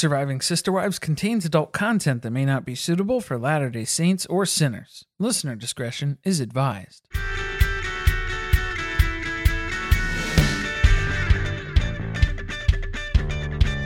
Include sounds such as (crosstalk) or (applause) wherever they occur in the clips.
Surviving Sister Wives contains adult content that may not be suitable for Latter day Saints or sinners. Listener discretion is advised.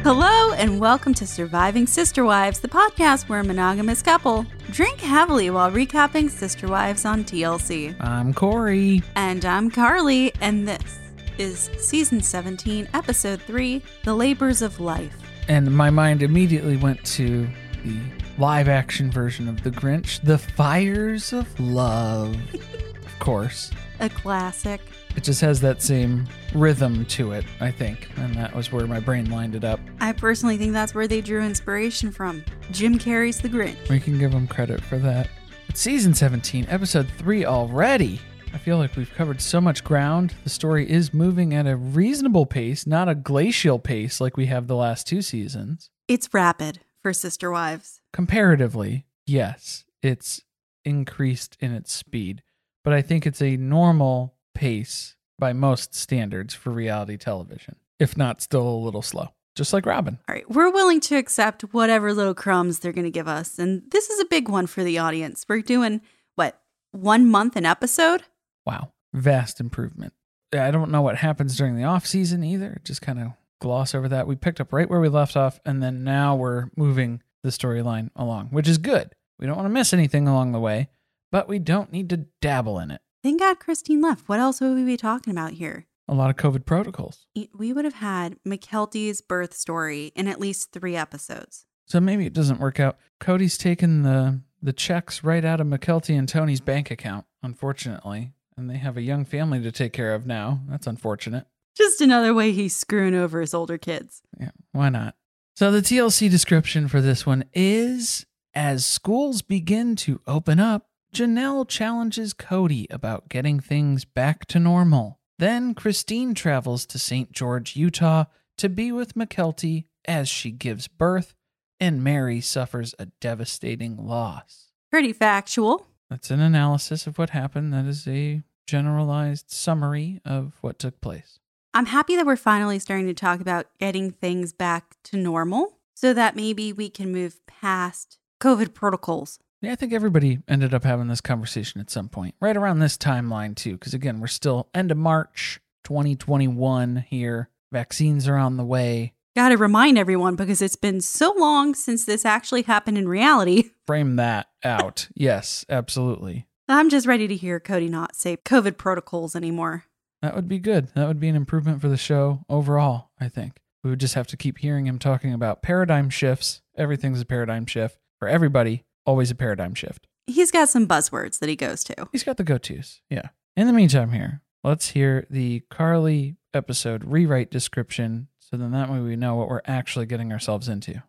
Hello, and welcome to Surviving Sister Wives, the podcast where a monogamous couple drink heavily while recapping Sister Wives on TLC. I'm Corey. And I'm Carly, and this is season 17, episode 3 The Labors of Life. And my mind immediately went to the live action version of The Grinch, The Fires of Love. (laughs) of course. A classic. It just has that same rhythm to it, I think. And that was where my brain lined it up. I personally think that's where they drew inspiration from. Jim Carrey's The Grinch. We can give them credit for that. It's season 17, episode 3 already. I feel like we've covered so much ground. The story is moving at a reasonable pace, not a glacial pace like we have the last two seasons. It's rapid for Sister Wives. Comparatively, yes, it's increased in its speed, but I think it's a normal pace by most standards for reality television, if not still a little slow, just like Robyn. All right, we're willing to accept whatever little crumbs they're going to give us. And this is a big one for the audience. We're doing, what, one month an episode? Wow, vast improvement. I don't know what happens during the off season either. Just kind of gloss over that. We picked up right where we left off, and then now we're moving the storyline along, which is good. We don't want to miss anything along the way, but we don't need to dabble in it. Thank God Christine left. What else would we be talking about here? A lot of COVID protocols. We would have had Mykelti's birth story in at least three episodes. So maybe it doesn't work out. Cody's taken the the checks right out of Mykelti and Tony's bank account, unfortunately, and they have a young family to take care of now. That's unfortunate. Just another way he's screwing over his older kids. Yeah, why not? So the TLC description for this one is as schools begin to open up, Janelle challenges Cody about getting things back to normal. Then Christine travels to St. George, Utah to be with Mykelti as she gives birth, and Meri suffers a devastating loss. Pretty factual. That's an analysis of what happened. That is a generalized summary of what took place. I'm happy that we're finally starting to talk about getting things back to normal so that maybe we can move past COVID protocols. Yeah, I think everybody ended up having this conversation at some point, right around this timeline, too. Because again, we're still end of March 2021 here. Vaccines are on the way. Got to remind everyone because it's been so long since this actually happened in reality. (laughs) Frame that out. yes, absolutely. I'm just ready to hear Cody not say COVID protocols anymore. That would be good. That would be an improvement for the show overall, I think. We would just have to keep hearing him talking about paradigm shifts. Everything's a paradigm shift for everybody, always a paradigm shift. He's got some buzzwords that he goes to. He's got the go tos. Yeah. In the meantime, here, let's hear the Carly episode rewrite description so then that way we know what we're actually getting ourselves into.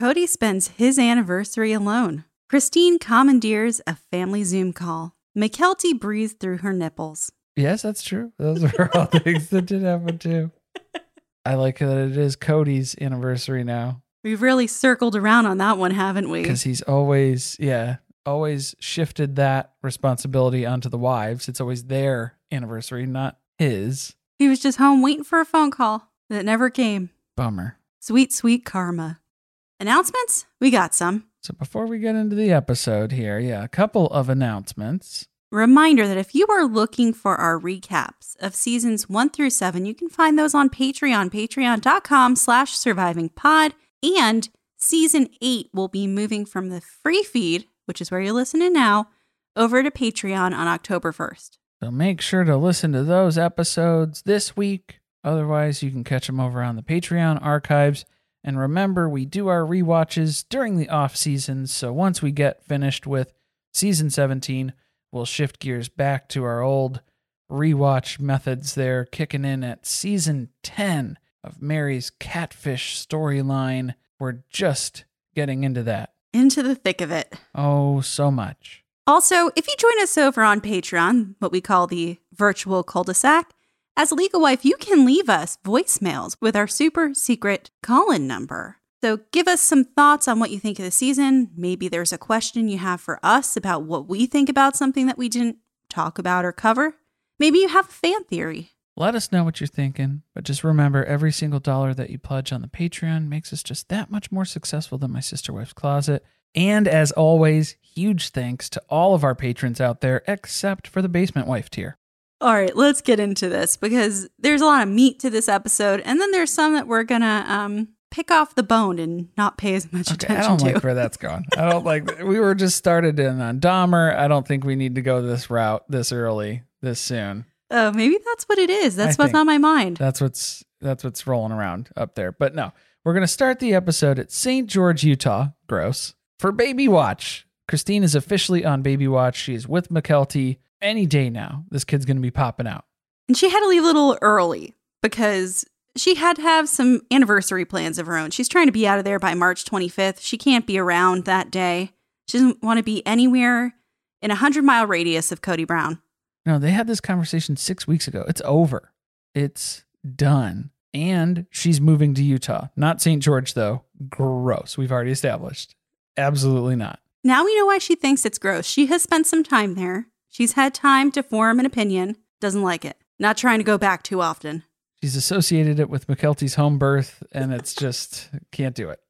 Cody spends his anniversary alone. Christine commandeers a family Zoom call. Mykelti breathes through her nipples. Yes, that's true. Those are all things that did happen too. I like that it is Cody's anniversary now We've really circled around on that one, haven't we? because he's always, yeah, always shifted that responsibility onto the wives. It's always their anniversary, not his. He was just home waiting for a phone call that never came. Bummer. Sweet, sweet karma. Announcements? We got some. So before we get into the episode here, yeah, a couple of announcements. Reminder that if you are looking for our recaps of seasons one through seven, you can find those on Patreon, patreon.com slash survivingpod. And season eight will be moving from the free feed, which is where you're listening now, over to Patreon on October 1st. So make sure to listen to those episodes this week. Otherwise, you can catch them over on the Patreon archives. And remember, we do our rewatches during the off seasons. So once we get finished with season 17, we'll shift gears back to our old rewatch methods there, kicking in at season 10 of Meri's Catfish storyline. We're just getting into that. Into the thick of it. Oh, so much. Also, if you join us over on Patreon, what we call the virtual cul-de-sac, as legal wife, you can leave us voicemails with our super secret call-in number. So give us some thoughts on what you think of the season. Maybe there's a question you have for us about what we think about something that we didn't talk about or cover. Maybe you have a fan theory. Let us know what you're thinking, but just remember every single dollar that you pledge on the Patreon makes us just that much more successful than my sister wife's closet. And as always, huge thanks to all of our patrons out there except for the basement wife tier. All right, let's get into this because there's a lot of meat to this episode, and then there's some that we're gonna um, pick off the bone and not pay as much attention to. I don't to. like where that's going. I don't like (laughs) we were just started in on Dahmer. I don't think we need to go this route this early, this soon. oh, maybe that's what it is. That's I what's on my mind. That's what's that's what's rolling around up there. But no, we're gonna start the episode at St. George, Utah. Gross for Baby Watch. Christine is officially on Baby Watch. She is with Mykelti. Any day now, this kid's gonna be popping out. And she had to leave a little early because she had to have some anniversary plans of her own. She's trying to be out of there by March 25th. She can't be around that day. She doesn't want to be anywhere in a 100 mile radius of Cody Brown. No, they had this conversation six weeks ago. It's over. It's done. And she's moving to Utah. Not St. George, though. Gross. We've already established. Absolutely not. Now we know why she thinks it's gross. She has spent some time there. She's had time to form an opinion. Doesn't like it. Not trying to go back too often. She's associated it with Mykelti's home birth, and it's just can't do it.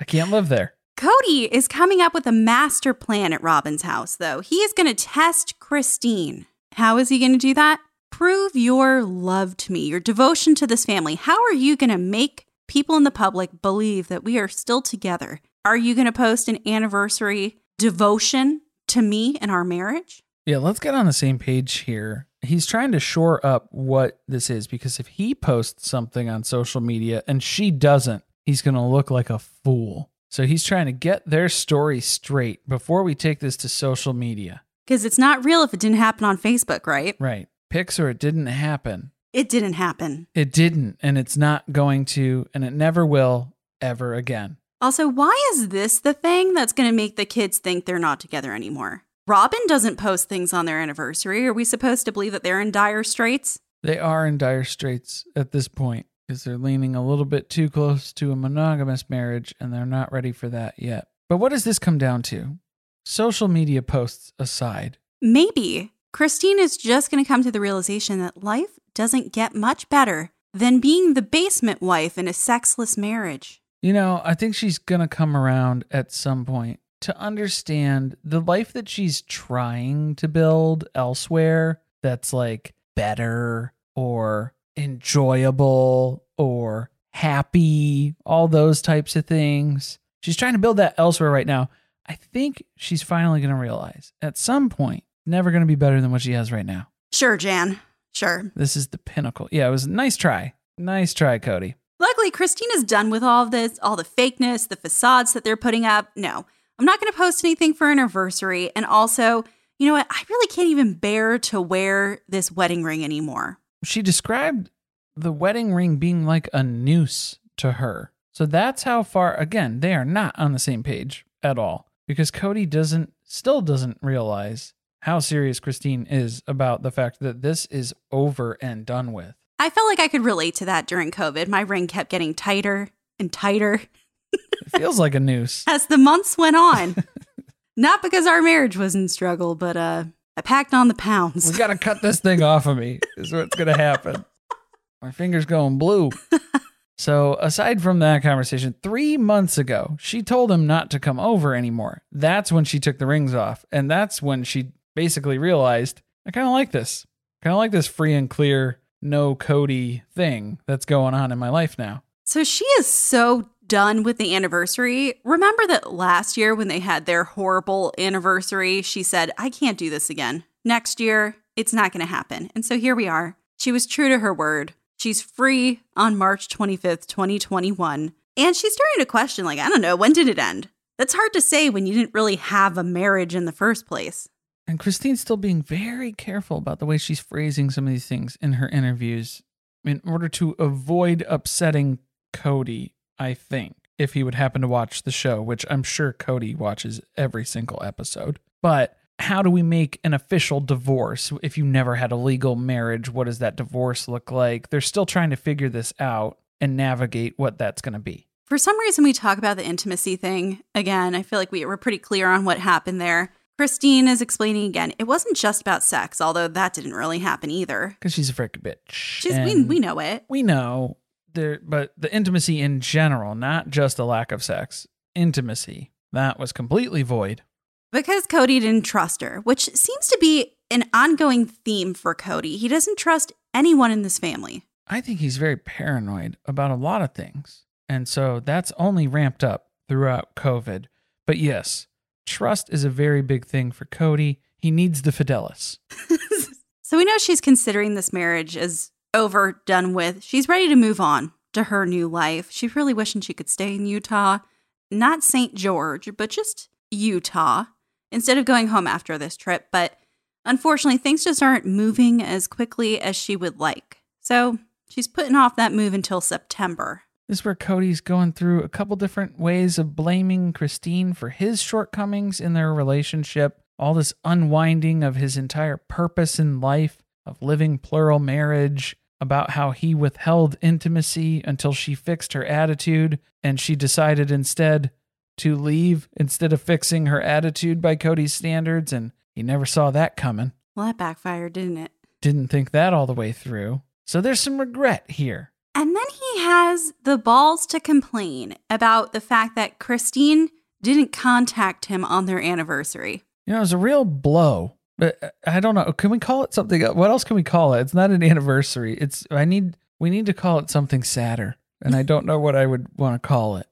I can't live there. Cody is coming up with a master plan at Robyn's house, though. He is going to test Christine. How is he going to do that? Prove your love to me, your devotion to this family. How are you going to make people in the public believe that we are still together? Are you going to post an anniversary devotion to me and our marriage? Yeah, let's get on the same page here. He's trying to shore up what this is because if he posts something on social media and she doesn't, he's going to look like a fool. So he's trying to get their story straight before we take this to social media. Because it's not real if it didn't happen on Facebook, right? Right. Pics or it didn't happen. It didn't happen. It didn't, and it's not going to, and it never will ever again. Also, why is this the thing that's going to make the kids think they're not together anymore? Robyn doesn't post things on their anniversary. Are we supposed to believe that they're in dire straits? They are in dire straits at this point because they're leaning a little bit too close to a monogamous marriage and they're not ready for that yet. But what does this come down to? Social media posts aside, Maybe Christine is just going to come to the realization that life doesn't get much better than being the basement wife in a sexless marriage. you know, I think she's going to come around at some point to understand the life that she's trying to build elsewhere that's like better or enjoyable or happy, all those types of things. She's trying to build that elsewhere right now. I think she's finally going to realize at some point, never going to be better than what she has right now. Sure, Jan. Sure. This is the pinnacle. Yeah, it was a nice try. Nice try, Cody. Luckily, Christina's done with all of this, all the fakeness, the facades that they're putting up. No, I'm not going to post anything for anniversary. And also, you know what? I really can't even bear to wear this wedding ring anymore. She described the wedding ring being like a noose to her. So that's how far, again, they are not on the same page at all because Cody doesn't, still doesn't realize how serious Christine is about the fact that this is over and done with. I felt like I could relate to that during COVID. My ring kept getting tighter and tighter It feels like a noose. (laughs) as the months went on. (laughs) Not because our marriage was in struggle, but uh, I packed on the pounds. We got to cut this thing off of me, is what's going to happen. (laughs) My finger's going blue. So, aside from that conversation, three months ago, she told him not to come over anymore. That's when she took the rings off. And that's when she basically realized, I kind of like this. Kind of like this free and clear, no Cody thing that's going on in my life now. So she is so done with the anniversary. Remember that last year when they had their horrible anniversary, she said, I can't do this again. Next year, it's not going to happen. And so here we are. She was true to her word. She's free on March 25th, 2021. And she's starting to question, like, I don't know, when did it end? That's hard to say when you didn't really have a marriage in the first place. And Christine's still being very careful about the way she's phrasing some of these things in her interviews in order to avoid upsetting Cody, I think, if he would happen to watch the show, which I'm sure Cody watches every single episode. But how do we make an official divorce if you never had a legal marriage? What does that divorce look like? They're still trying to figure this out and navigate what that's going to be. For some reason, we talk about the intimacy thing again. I feel like we were pretty clear on what happened there. Christine is explaining again. It wasn't just about sex, although that didn't really happen either. Because she's a freaking bitch. She's we, we know it. we know there but the intimacy in general not just the lack of sex intimacy that was completely void Because Cody didn't trust her, which seems to be an ongoing theme for Cody. He doesn't trust anyone in this family. i think he's very paranoid about a lot of things and so that's only ramped up throughout covid but yes trust is a very big thing for cody he needs the fidelis (laughs) so we know she's considering this marriage as over, done with. She's ready to move on to her new life. She's really wishing she could stay in Utah, not St. George, but just Utah, instead of going home after this trip. But unfortunately, things just aren't moving as quickly as she would like. So she's putting off that move until September. This is where Cody's going through a couple different ways of blaming Christine for his shortcomings in their relationship, all this unwinding of his entire purpose in life of living plural marriage, about how he withheld intimacy until she fixed her attitude and she decided instead to leave instead of fixing her attitude by Cody's standards, and he never saw that coming. Well, that backfired, didn't it? Didn't think that all the way through. So there's some regret here. And then he has the balls to complain about the fact that Christine didn't contact him on their anniversary. You know, it was a real blow. But uh, I don't know. Can we call it something? What else can we call it? It's not an anniversary. It's I need we need to call it something sadder, and I don't know what I would want to call it.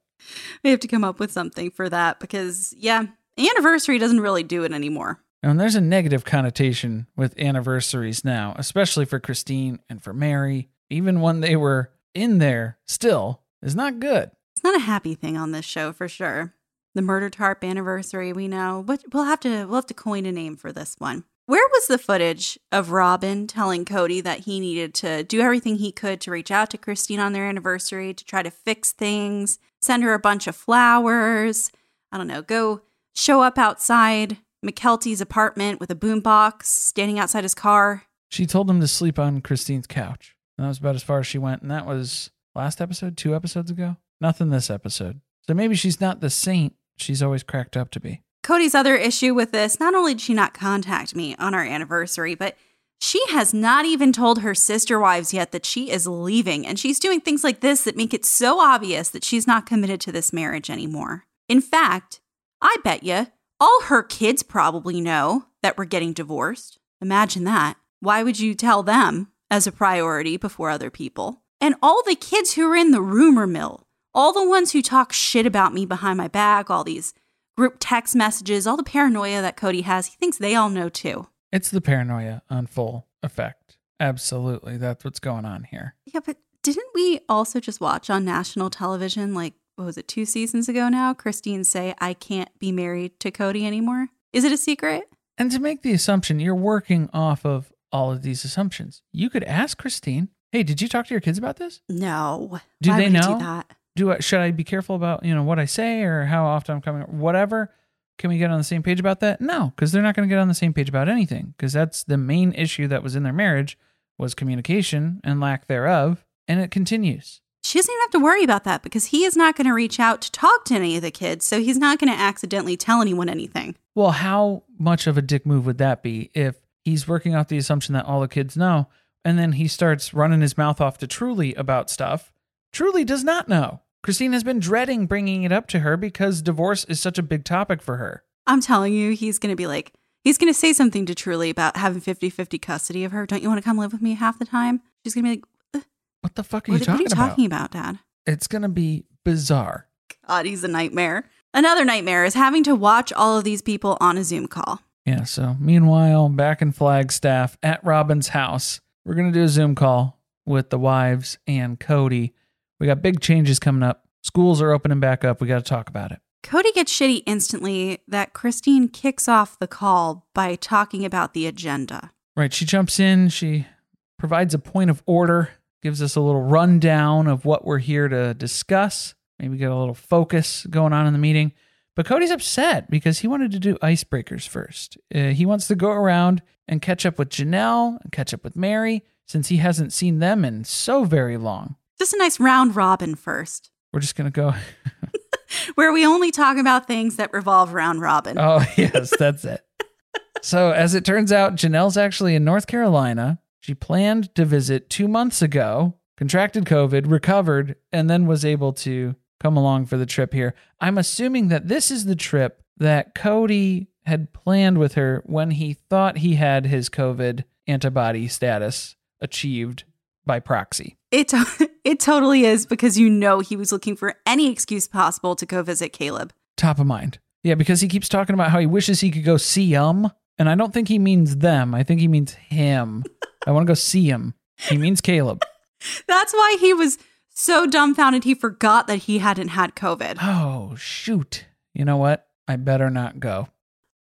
We have to come up with something for that because, yeah, anniversary doesn't really do it anymore. And there's a negative connotation with anniversaries now, especially for Christine and for Meri. Even when they were in there, still is not good. It's not a happy thing on this show for sure. The murder tarp anniversary, we know, but we'll have to we'll have to coin a name for this one. Where was the footage of Robyn telling Cody that he needed to do everything he could to reach out to Christine on their anniversary to try to fix things, send her a bunch of flowers, I don't know, go show up outside Mykelti's apartment with a boombox standing outside his car? She told him to sleep on Christine's couch. And that was about as far as she went. And that was last episode, two episodes ago. Nothing this episode. So maybe she's not the saint she's always cracked up to be. Cody's other issue with this not only did she not contact me on our anniversary, but she has not even told her sister wives yet that she is leaving. And she's doing things like this that make it so obvious that she's not committed to this marriage anymore. In fact, I bet you all her kids probably know that we're getting divorced. Imagine that. Why would you tell them as a priority before other people? And all the kids who are in the rumor mill, all the ones who talk shit about me behind my back, all these group text messages, all the paranoia that Cody has, he thinks they all know too. It's the paranoia on full effect. Absolutely. That's what's going on here. Yeah, but didn't we also just watch on national television like what was it, two seasons ago now, Christine say, I can't be married to Cody anymore? Is it a secret? And to make the assumption, you're working off of all of these assumptions. You could ask Christine, "Hey, did you talk to your kids about this? No. Do Why they know? Do that? Do I, should I be careful about you know what I say or how often I'm coming, whatever? Can we get on the same page about that? No, because they're not going to get on the same page about anything. Because that's the main issue that was in their marriage was communication and lack thereof, and it continues. She doesn't even have to worry about that because he is not going to reach out to talk to any of the kids, so he's not going to accidentally tell anyone anything. Well, how much of a dick move would that be if he's working off the assumption that all the kids know, and then he starts running his mouth off to Truely about stuff? Truely does not know. Christine has been dreading bringing it up to her because divorce is such a big topic for her. I'm telling you, he's going to be like, he's going to say something to Truely about having 50 50 custody of her. Don't you want to come live with me half the time? She's going to be like, What the fuck are what, you what are talking you about? talking about, Dad? It's going to be bizarre. God, he's a nightmare. Another nightmare is having to watch all of these people on a Zoom call. Yeah, so meanwhile, back in Flagstaff at Robyn's house, we're going to do a Zoom call with the wives and Cody. We got big changes coming up. Schools are opening back up. We got to talk about it. Cody gets shitty instantly that Christine kicks off the call by talking about the agenda. Right. She jumps in, she provides a point of order, gives us a little rundown of what we're here to discuss, maybe get a little focus going on in the meeting. But Cody's upset because he wanted to do icebreakers first. Uh, he wants to go around and catch up with Janelle and catch up with Meri since he hasn't seen them in so very long. Just a nice round robin first, We're just going to go. (laughs) where we only talk about things that revolve around Robyn. Oh, (laughs) yes, that's it. So, as it turns out, Janelle's actually in North Carolina. She planned to visit two months ago, contracted COVID, recovered, and then was able to come along for the trip here. I'm assuming that this is the trip that Cody had planned with her when he thought he had his COVID antibody status achieved by proxy. It, (laughs) it totally is because you know he was looking for any excuse possible to go visit Caleb. Top of mind. Yeah, because he keeps talking about how he wishes he could go see him. And I don't think he means them. I think he means him. I want to go see him. He means Caleb. (laughs) That's why he was so dumbfounded he forgot that he hadn't had COVID. Oh, shoot. You know what? I better not go.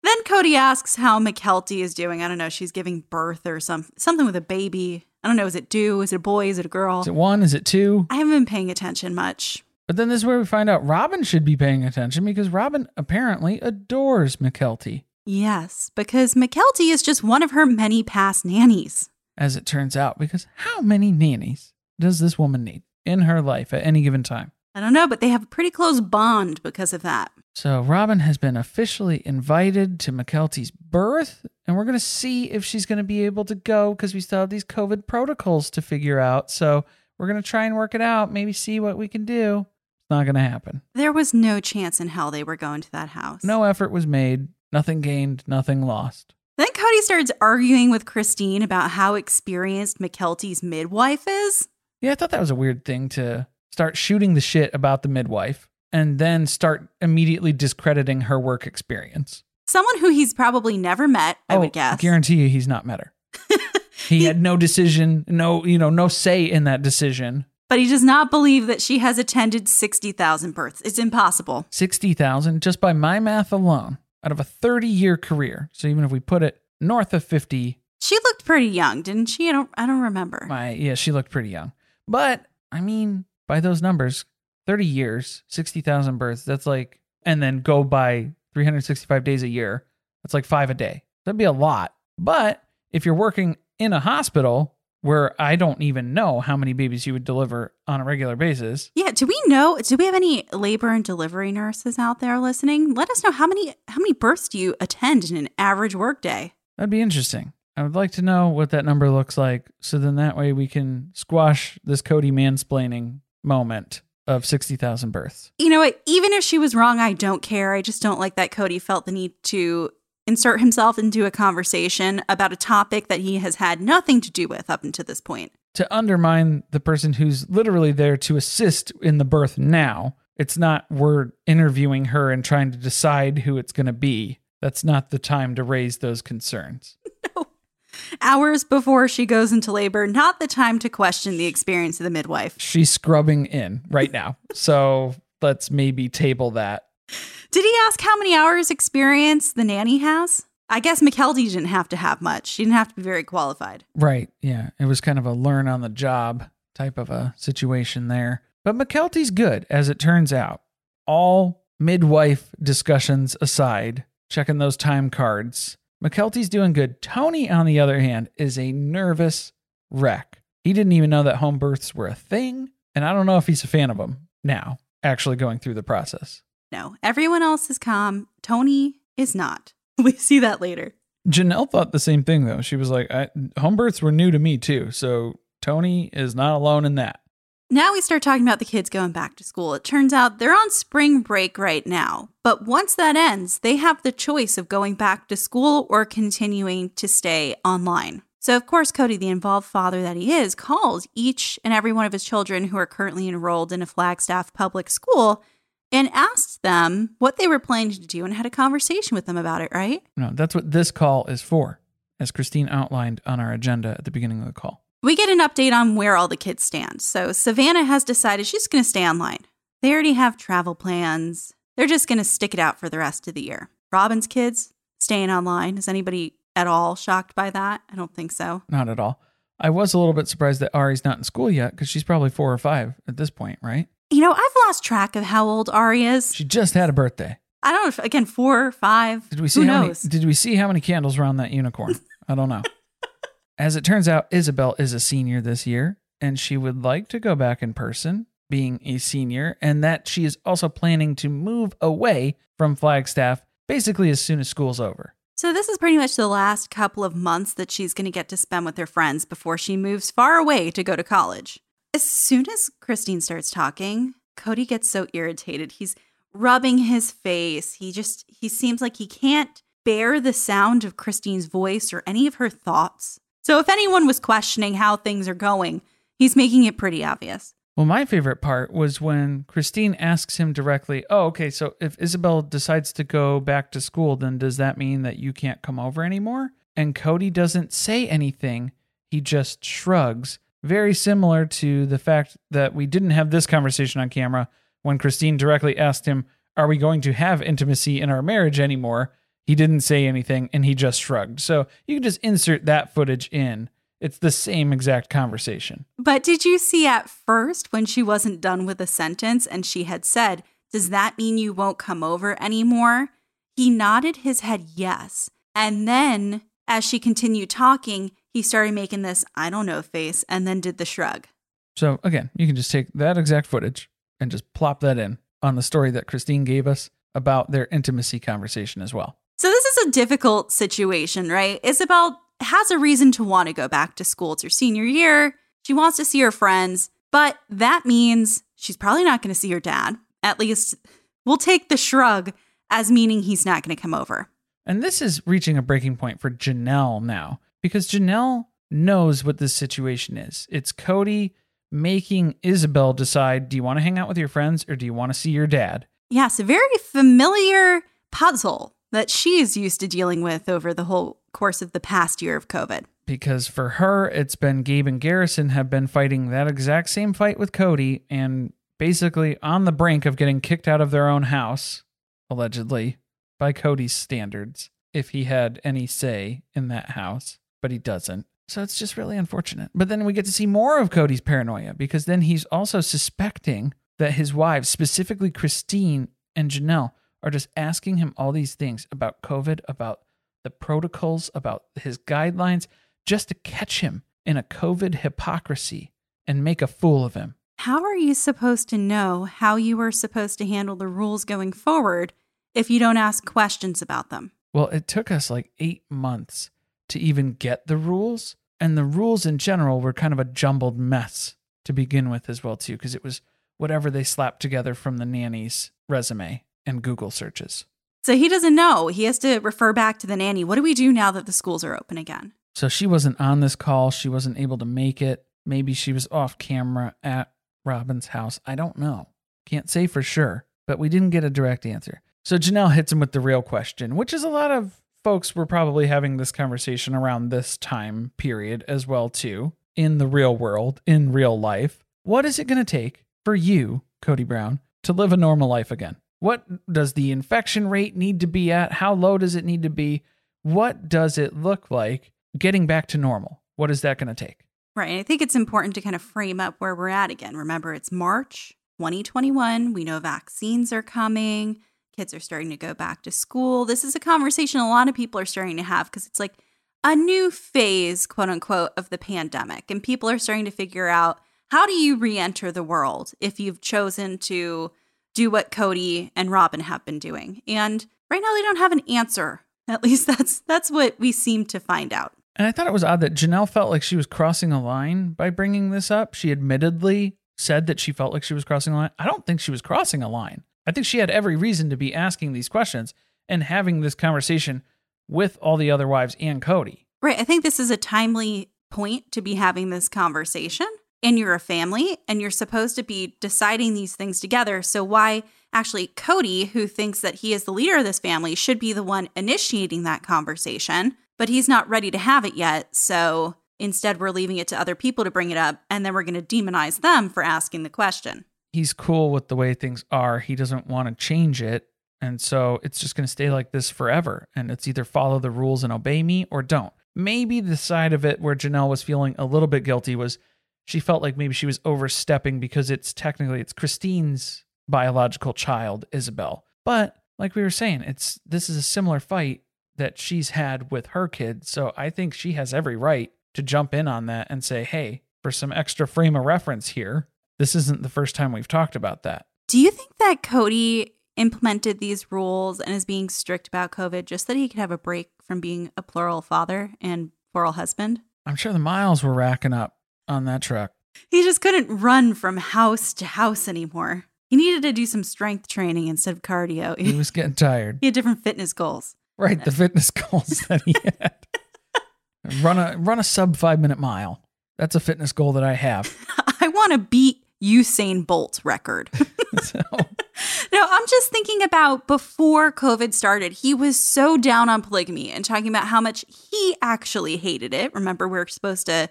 Then Cody asks how Mykelti is doing. I don't know. She's giving birth or some something with a baby. I don't know. Is it do? Is it a boy? Is it a girl? Is it one? Is it two? I haven't been paying attention much. But then this is where we find out Robyn should be paying attention because Robyn apparently adores Mykelti, Yes, because Mykelti is just one of her many past nannies. as it turns out. Because how many nannies does this woman need in her life at any given time? I don't know, but they have a pretty close bond because of that. So Robyn has been officially invited to Mykelti's birth, and we're going to see if she's going to be able to go because we still have these COVID protocols to figure out. So we're going to try and work it out, maybe see what we can do. It's not going to happen. There was no chance in hell they were going to that house. No effort was made, nothing gained, nothing lost. Then Cody starts arguing with Christine about how experienced Mykelti's midwife is. Yeah, I thought that was a weird thing to start shooting the shit about the midwife and then start immediately discrediting her work experience. Someone who he's probably never met, I oh, would guess. guarantee you he's not met her. (laughs) he had no decision, no, you know, no say in that decision. but he does not believe that she has attended 60,000 births. It's impossible. 60,000 just by my math alone out of a 30 year career. So even if we put it north of 50, She looked pretty young, didn't she? I don't I don't remember. my yeah, she looked pretty young. But I mean, by those numbers, 30 years, 60,000 births, that's like and then go by 365 days a year. That's like 5 a day. That'd be a lot. But if you're working in a hospital where I don't even know how many babies you would deliver on a regular basis, Yeah, do we know do we have any labor and delivery nurses out there listening? Let us know how many how many births do you attend in an average workday? That'd be interesting. I would like to know what that number looks like so then that way we can squash this Cody mansplaining moment of 60,000 births. You know what? Even if she was wrong, I don't care. I just don't like that Cody felt the need to insert himself into a conversation about a topic that he has had nothing to do with up until this point. To undermine the person who's literally there to assist in the birth now. It's not we're interviewing her and trying to decide who it's going to be. That's not the time to raise those concerns. (laughs) Hours before she goes into labor, not the time to question the experience of the midwife. She's scrubbing in right now. So let's maybe table that. Did he ask how many hours experience the nanny has? I guess Mykelti didn't have to have much. She didn't have to be very qualified. Right. Yeah. It was kind of a learn on the job type of a situation there. But Mykelti's good, as it turns out. All midwife discussions aside, checking those time cards, Mykelti's doing good. Tony, on the other hand, is a nervous wreck. He didn't even know that home births were a thing. And I don't know if he's a fan of them now, actually going through the process. No, everyone else is calm. Tony is not. (laughs) We see that later. Janelle thought the same thing, though. She was like, I, home births were new to me, too. So Tony is not alone in that. Now we start talking about the kids going back to school. It turns out they're on spring break right now. But once that ends, they have the choice of going back to school or continuing to stay online. So, of course, Cody, the involved father that he is, calls each and every one of his children who are currently enrolled in a Flagstaff public school and asked them what they were planning to do and had a conversation with them about it, right? No, that's what this call is for, as Christine outlined on our agenda at the beginning of the call. We get an update on where all the kids stand. So Savanah has decided she's going to stay online. They already have travel plans. They're just going to stick it out for the rest of the year. Robyn's kids staying online. Is anybody at all shocked by that? I don't think so. Not at all. I was a little bit surprised that Ari's not in school yet because she's probably four or five at this point, right? You know, I've lost track of how old Ari is. She just had a birthday. I don't know. If, again, four, or five. Did we see Who how knows? many? Did we see how many candles were on that unicorn? I don't know. (laughs) As it turns out, Ysabel is a senior this year, and she would like to go back in person, being a senior, and that she is also planning to move away from Flagstaff basically as soon as school's over. So this is pretty much the last couple of months that she's going to get to spend with her friends before she moves far away to go to college. As soon as Christine starts talking, Cody gets so irritated. He's rubbing his face. He just he seems like he can't bear the sound of Christine's voice or any of her thoughts. So if anyone was questioning how things are going, he's making it pretty obvious. Well, my favorite part was when Christine asks him directly, Oh, okay, so if Ysabel decides to go back to school, then does that mean that you can't come over anymore? And Cody doesn't say anything, he just shrugs. Very similar to the fact that we didn't have this conversation on camera when Christine directly asked him, Are we going to have intimacy in our marriage anymore? He didn't say anything and he just shrugged. So you can just insert that footage in. It's the same exact conversation. But did you see at first when she wasn't done with a sentence and she had said, Does that mean you won't come over anymore? He nodded his head yes. And then as she continued talking, he started making this I don't know face and then did the shrug. So again, you can just take that exact footage and just plop that in on the story that Christine gave us about their intimacy conversation as well. So this is a difficult situation, right? Ysabel has a reason to want to go back to school. It's her senior year. She wants to see her friends, but that means she's probably not going to see her dad. At least we'll take the shrug as meaning he's not going to come over. And this is reaching a breaking point for Janelle now because Janelle knows what this situation is. It's Cody making Ysabel decide do you want to hang out with your friends or do you want to see your dad? Yes, a very familiar puzzle that she's used to dealing with over the whole course of the past year of COVID. Because for her, it's been Gabe and Garrison have been fighting that exact same fight with Cody and basically on the brink of getting kicked out of their own house, allegedly, by Cody's standards, if he had any say in that house, but he doesn't. So it's just really unfortunate. But then we get to see more of Cody's paranoia because then he's also suspecting that his wives, specifically Christine and Janelle, are just asking him all these things about COVID, about the protocols, about his guidelines, just to catch him in a COVID hypocrisy and make a fool of him. How are you supposed to know how you are supposed to handle the rules going forward if you don't ask questions about them? Well, it took us like eight months to even get the rules. And the rules in general were kind of a jumbled mess to begin with, as well, too, because it was whatever they slapped together from the nanny's resume and Google searches. So he doesn't know. He has to refer back to the nanny. What do we do now that the schools are open again? So she wasn't on this call. She wasn't able to make it. Maybe she was off camera at Robyn's house. I don't know. Can't say for sure, but we didn't get a direct answer. So Janelle hits him with the real question, which is a lot of folks were probably having this conversation around this time period as well too in the real world, in real life. What is it going to take for you, Cody Brown, to live a normal life again? What does the infection rate need to be at? How low does it need to be? What does it look like getting back to normal? What is that going to take? Right. I think it's important to kind of frame up where we're at again. Remember, it's March 2021. We know vaccines are coming. Kids are starting to go back to school. This is a conversation a lot of people are starting to have because it's like a new phase, quote unquote, of the pandemic. And people are starting to figure out how do you re enter the world if you've chosen to do what Cody and Robyn have been doing? And right now, they don't have an answer. At least (laughs) that's that's what we seem to find out. And I thought it was odd that Janelle felt like she was crossing a line by bringing this up. She admittedly said that she felt like she was crossing a line. I don't think she was crossing a line. I think she had every reason to be asking these questions and having this conversation with all the other wives and Cody. Right. I think this is a timely point to be having this conversation. And you're a family and you're supposed to be deciding these things together. So, why actually Cody, who thinks that he is the leader of this family, should be the one initiating that conversation, but he's not ready to have it yet. So, instead, we're leaving it to other people to bring it up. And then we're going to demonize them for asking the question. He's cool with the way things are. He doesn't want to change it. And so it's just going to stay like this forever. And it's either follow the rules and obey me or don't. Maybe the side of it where Janelle was feeling a little bit guilty was she felt like maybe she was overstepping because it's technically it's Christine's biological child, Ysabel. But like we were saying, it's this is a similar fight that she's had with her kid. So I think she has every right to jump in on that and say, hey, for some extra frame of reference here, this isn't the first time we've talked about that. Do you think that Cody implemented these rules and is being strict about COVID just that he could have a break from being a plural father and plural husband? I'm sure the miles were racking up on that truck. He just couldn't run from house to house anymore. He needed to do some strength training instead of cardio. He was getting tired. (laughs) he had different fitness goals. Right, the uh, fitness (laughs) goals that he had. (laughs) run a run a sub five minute mile. That's a fitness goal that I have. I want to beat Usain Bolt record. so, no, I'm just thinking about before COVID started, he was so down on polygamy and talking about how much he actually hated it. Remember, we are supposed to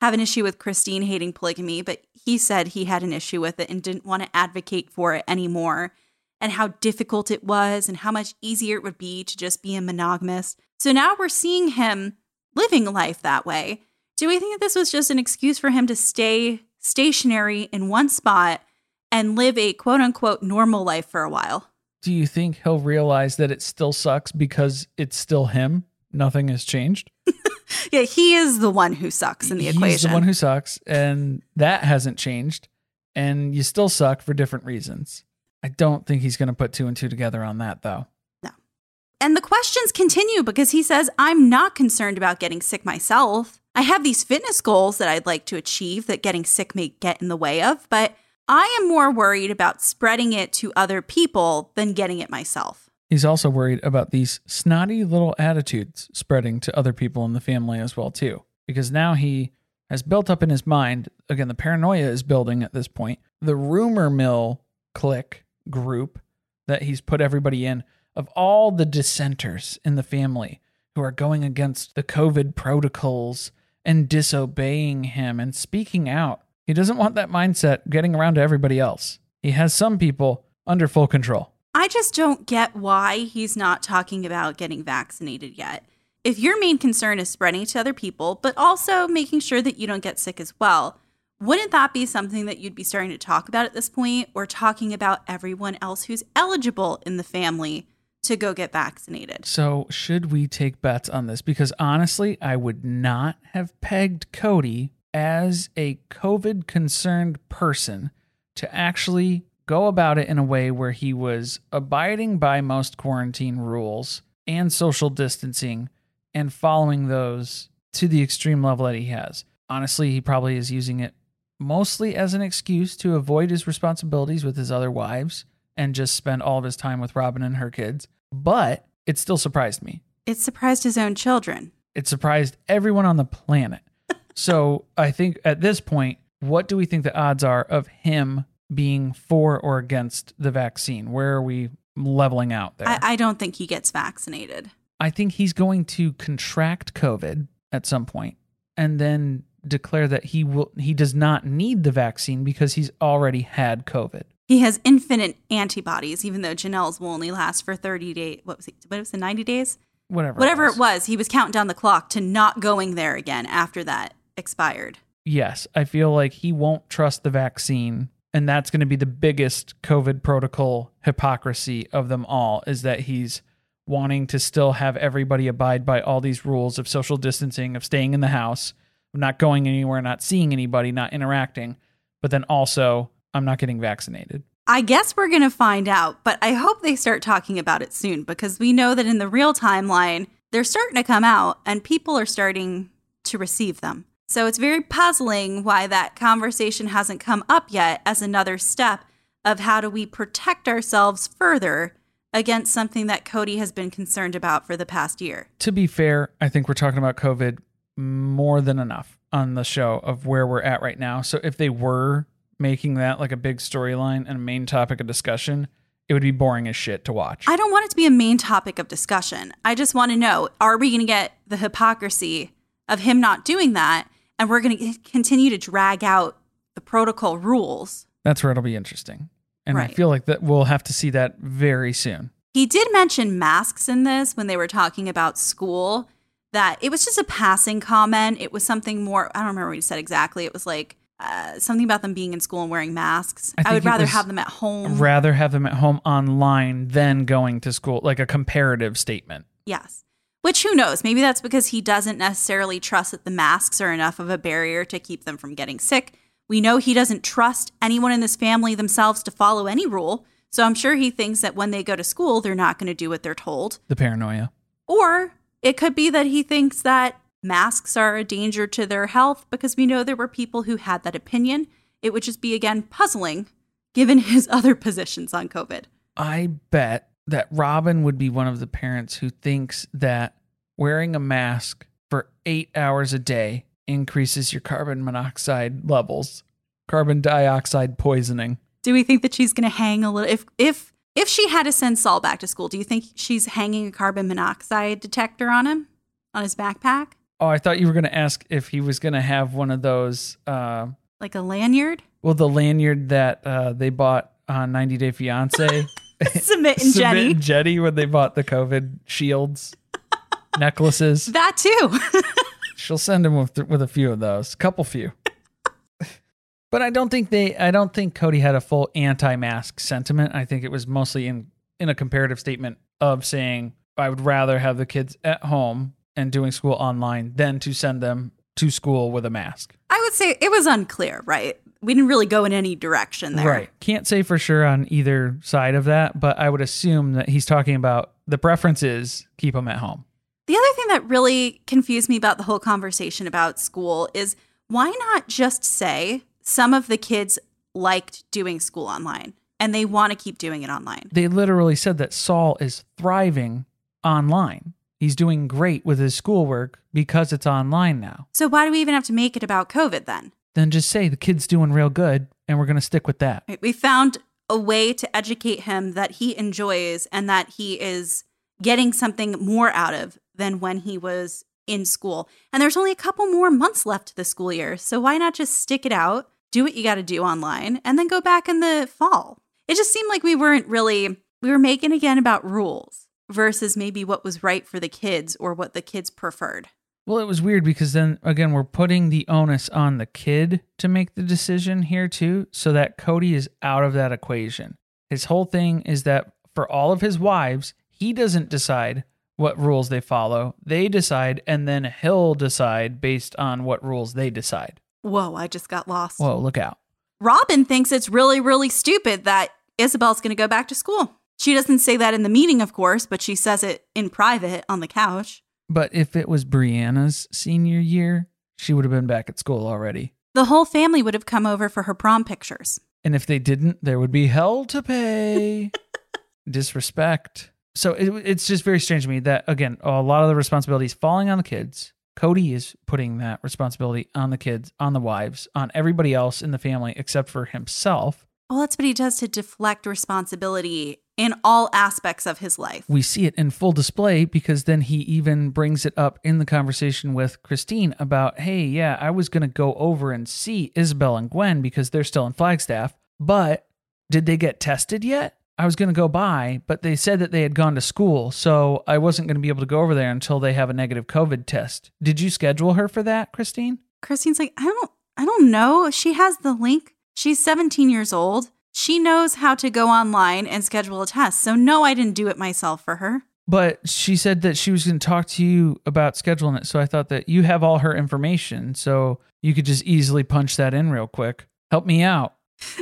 have an issue with Christine hating polygamy, but he said he had an issue with it and didn't want to advocate for it anymore, and how difficult it was, and how much easier it would be to just be a monogamous. So now we're seeing him living life that way. Do we think that this was just an excuse for him to stay stationary in one spot and live a quote unquote normal life for a while? Do you think he'll realize that it still sucks because it's still him? Nothing has changed. (laughs) (laughs) yeah, he is the one who sucks in the equation. He's equation. the one who sucks, and that hasn't changed. And you still suck for different reasons. I don't think he's going to put two and two together on that, though. No. And the questions continue because he says, I'm not concerned about getting sick myself. I have these fitness goals that I'd like to achieve that getting sick may get in the way of, but I am more worried about spreading it to other people than getting it myself. He's also worried about these snotty little attitudes spreading to other people in the family as well too, because now he has built up in his mind, again the paranoia is building at this point, the rumor mill clique group that he's put everybody in of all the dissenters in the family who are going against the COVID protocols and disobeying him and speaking out. He doesn't want that mindset getting around to everybody else. He has some people under full control. I just don't get why he's not talking about getting vaccinated yet. If your main concern is spreading to other people, but also making sure that you don't get sick as well, wouldn't that be something that you'd be starting to talk about at this point or talking about everyone else who's eligible in the family to go get vaccinated? So, should we take bets on this? Because honestly, I would not have pegged Cody as a COVID concerned person to actually go about it in a way where he was abiding by most quarantine rules and social distancing and following those to the extreme level that he has. Honestly, he probably is using it mostly as an excuse to avoid his responsibilities with his other wives and just spend all of his time with Robyn and her kids. But it still surprised me. It surprised his own children. It surprised everyone on the planet. (laughs) so I think at this point, what do we think the odds are of him being for or against the vaccine? Where are we leveling out there? I, I don't think he gets vaccinated. I think he's going to contract COVID at some point and then declare that he will he does not need the vaccine because he's already had COVID. He has infinite antibodies, even though Janelle's will only last for 30 days. What was it? What was it, 90 days? Whatever. Whatever was. it was, he was counting down the clock to not going there again after that expired. Yes, I feel like he won't trust the vaccine. And that's going to be the biggest COVID protocol hypocrisy of them all is that he's wanting to still have everybody abide by all these rules of social distancing, of staying in the house, of not going anywhere, not seeing anybody, not interacting. But then also, I'm not getting vaccinated. I guess we're going to find out, but I hope they start talking about it soon because we know that in the real timeline, they're starting to come out and people are starting to receive them. So it's very puzzling why that conversation hasn't come up yet as another step of how do we protect ourselves further against something that Cody has been concerned about for the past year. To be fair, I think we're talking about COVID more than enough on the show of where we're at right now. So if they were making that like a big storyline and a main topic of discussion, it would be boring as shit to watch. I don't want it to be a main topic of discussion. I just want to know are we going to get the hypocrisy of him not doing that? And we're going to continue to drag out the protocol rules. That's where it'll be interesting. And I feel like that we'll have to see that very soon. He did mention masks in this when they were talking about school, that it was just a passing comment. It was something more, I don't remember what he said exactly. It was like uh, something about them being in school and wearing masks. I I, would rather have them at home. Rather have them at home online than going to school, like a comparative statement. Yes. Which who knows? Maybe that's because he doesn't necessarily trust that the masks are enough of a barrier to keep them from getting sick. We know he doesn't trust anyone in this family themselves to follow any rule. So I'm sure he thinks that when they go to school, they're not going to do what they're told. The paranoia. Or it could be that he thinks that masks are a danger to their health because we know there were people who had that opinion. It would just be, again, puzzling given his (laughs) other positions on COVID. I bet that Robyn would be one of the parents who thinks that wearing a mask for eight hours a day increases your carbon monoxide levels, carbon dioxide poisoning. Do we think that she's going to hang a little? If if if she had to send Saul back to school, do you think she's hanging a carbon monoxide detector on him, on his backpack, Oh, I thought you were going to ask if he was going to have one of those, uh, like a lanyard? well, the lanyard that uh, they bought on 90 Day Fiance. (laughs) (laughs) Sumit and Sumit Jenny. and Jenny when they bought the COVID shields, (laughs) necklaces. That too. (laughs) She'll send him with with a few of those, a couple few. but I don't think they. I don't think Cody had a full anti-mask sentiment. I think it was mostly in in a comparative statement of saying I would rather have the kids at home and doing school online than to send them to school with a mask. I would say it was unclear, right? We didn't really go in any direction there. Right. Can't say for sure on either side of that, but I would assume that he's talking about the preference is keep them at home. The other thing that really confused me about the whole conversation about school is why not just say some of the kids liked doing school online and they want to keep doing it online? They literally said that Saul is thriving online. He's doing great with his schoolwork because it's online now. So why do we even have to make it about COVID then? Then just say the kid's doing real good and we're going to stick with that. We found a way to educate him that he enjoys and that he is getting something more out of than when he was in school. And there's only a couple more months left to the school year. So why not just stick it out, do what you got to do online, and then go back in the fall? It just seemed like we weren't really, we were making again about rules versus maybe what was right for the kids or what the kids preferred. Well, it was weird because then again, we're putting the onus on the kid to make the decision here too, so that Cody is out of that equation. His whole thing is that for all of his wives, he doesn't decide what rules they follow. They decide, and then he'll decide based on what rules they decide. Whoa, I just got lost. Whoa, look out. Robyn thinks it's really, really stupid that Ysabel's going to go back to school. She doesn't say that in the meeting, of course, but she says it in private on the couch. But if it was Breanna's senior year, she would have been back at school already. The whole family would have come over for her prom pictures. And if they didn't, there would be hell to pay. (laughs) Disrespect. So it, it's just very strange to me that, again, a lot of the responsibility is falling on the kids. Cody is putting that responsibility on the kids, on the wives, on everybody else in the family except for himself. Well, that's what he does to deflect responsibility in all aspects of his life. We see it in full display because then he even brings it up in the conversation with Christine about, hey, yeah, I was going to go over and see Ysabel and Gwen because they're still in Flagstaff, but Did they get tested yet? I was going to go by, but they said that they had gone to school, so I wasn't going to be able to go over there until they have a negative COVID test. Did you schedule her for that, Christine? Christine's like, I don't I don't know. She has the link. She's 17 years old. She knows how to go online and schedule a test. So no, I didn't do it myself for her. But she said that she was going to talk to you about scheduling it. So I thought that you have all her information. So you could just easily punch that in real quick. Help me out.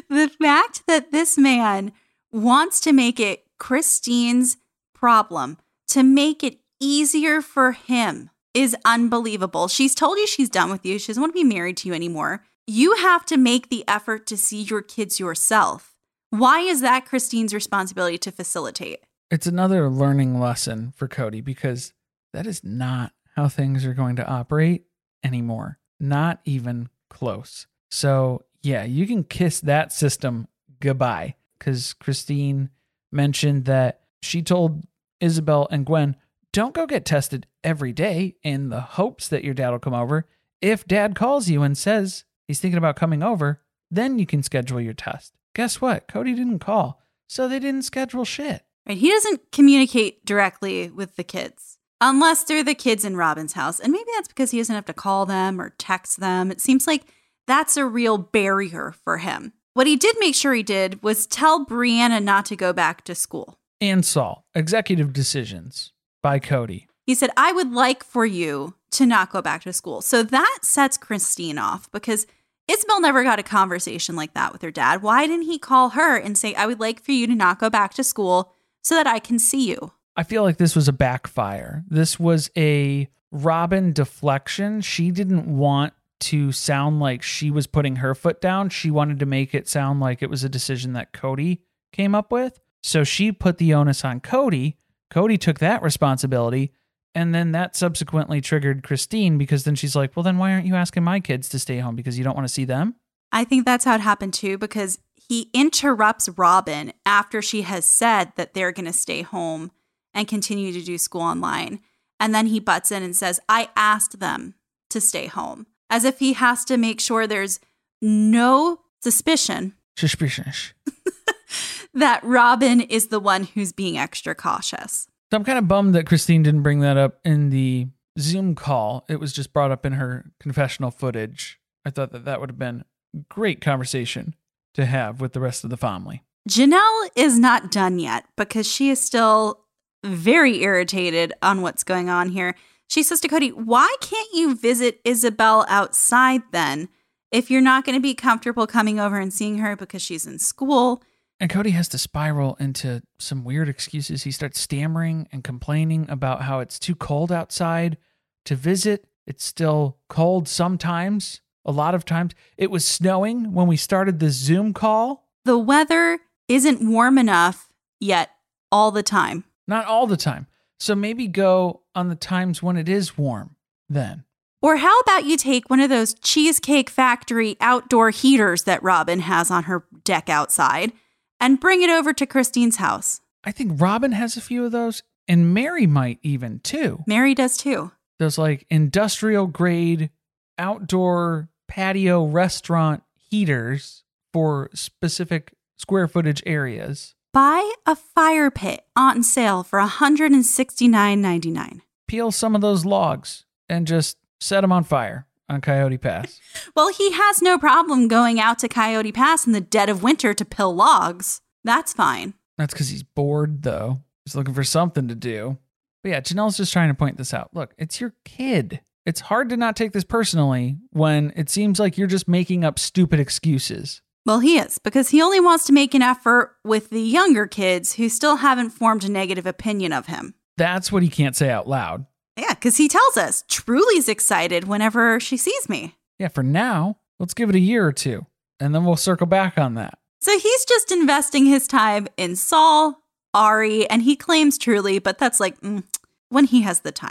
The fact that this man wants to make it Christine's problem to make it easier for him is unbelievable. She's told you she's done with you. She doesn't want to be married to you anymore. You have to make the effort to see your kids yourself. Why is that Christine's responsibility to facilitate? It's another learning lesson for Cody because that is not how things are going to operate anymore. Not even close. So, yeah, you can kiss that system goodbye because Christine mentioned that she told Ysabel and Gwen, don't go get tested every day in the hopes that your dad will come over. If dad calls you and says he's thinking about coming over, then you can schedule your test. Guess what? Cody didn't call, so they didn't schedule shit. Right? He doesn't communicate directly with the kids unless they're the kids in Robyn's house. And maybe that's because he doesn't have to call them or text them. It seems like that's a real barrier for him. What he did make sure he did was tell Breanna not to go back to school. And Saul, executive decisions by Cody. He said, I would like for you to not go back to school. So that sets Christine off because Ysabel never got a conversation like that with her dad. Why didn't he call her and say, I would like for you to not go back to school so that I can see you? I feel like this was a backfire. This was a Robyn deflection. She didn't want to sound like she was putting her foot down. She wanted to make it sound like it was a decision that Cody came up with. So she put the onus on Cody. Cody took that responsibility. And then that subsequently triggered Christine because then she's like, well, then why aren't you asking my kids to stay home? Because you don't want to see them? I think that's how it happened too, because he interrupts Robyn after she has said that they're going to stay home and continue to do school online. And then he butts in and says, I asked them to stay home, as if he has to make sure there's no suspicion Suspicion. (laughs) that Robyn is the one who's being extra cautious. So I'm kind of bummed that Christine didn't bring that up in the Zoom call. It was just brought up in her confessional footage. I thought that that would have been great conversation to have with the rest of the family. Janelle is not done yet because she is still very irritated on what's going on here. She says to Cody, Why can't you visit Ysabel outside then if you're not going to be comfortable coming over and seeing her because she's in school? And Cody has to spiral into some weird excuses. He starts stammering and complaining about how it's too cold outside to visit. It's still cold sometimes, a lot of times. It was snowing when we started the Zoom call. The weather isn't warm enough yet all the time. Not all the time. So maybe go on the times when it is warm then. Or how about you take one of those Cheesecake Factory outdoor heaters that Robyn has on her deck outside and bring it over to Christine's house? I think Robyn has a few of those, and Meri might even too. Meri does too. Those like industrial grade outdoor patio restaurant heaters for specific square footage areas. Buy a fire pit on sale for $169.99. Peel some of those logs and just set them on fire on Coyote Pass. (laughs) Well, he has no problem going out to Coyote Pass in the dead of winter to pill logs. That's fine. That's because he's bored, though. He's looking for something to do. But yeah, Janelle's just trying to point this out. Look, it's your kid. It's hard to not take this personally when it seems like you're just making up stupid excuses. Well, he is, because he only wants to make an effort with the younger kids who still haven't formed a negative opinion of him. That's what he can't say out loud. Yeah, because he tells us Truely's excited whenever she sees me. Yeah, for now, let's give it a year or two, and then we'll circle back on that. So he's just investing his time in Saul, Ari, and he claims Truely, but that's like mm, when he has the time.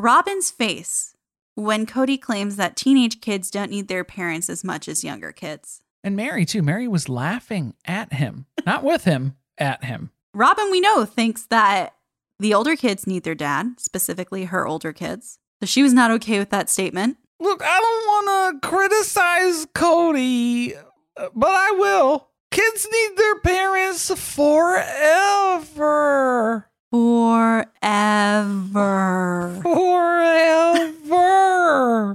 Robyn's face when Cody claims that teenage kids don't need their parents as much as younger kids. And Meri, too. Meri was laughing at him, not with him, at him. Robyn, we know, thinks that the older kids need their dad, specifically her older kids. So she was not okay with that statement. Look, I don't want to criticize Cody, but I will. Kids need their parents forever. Forever. Forever.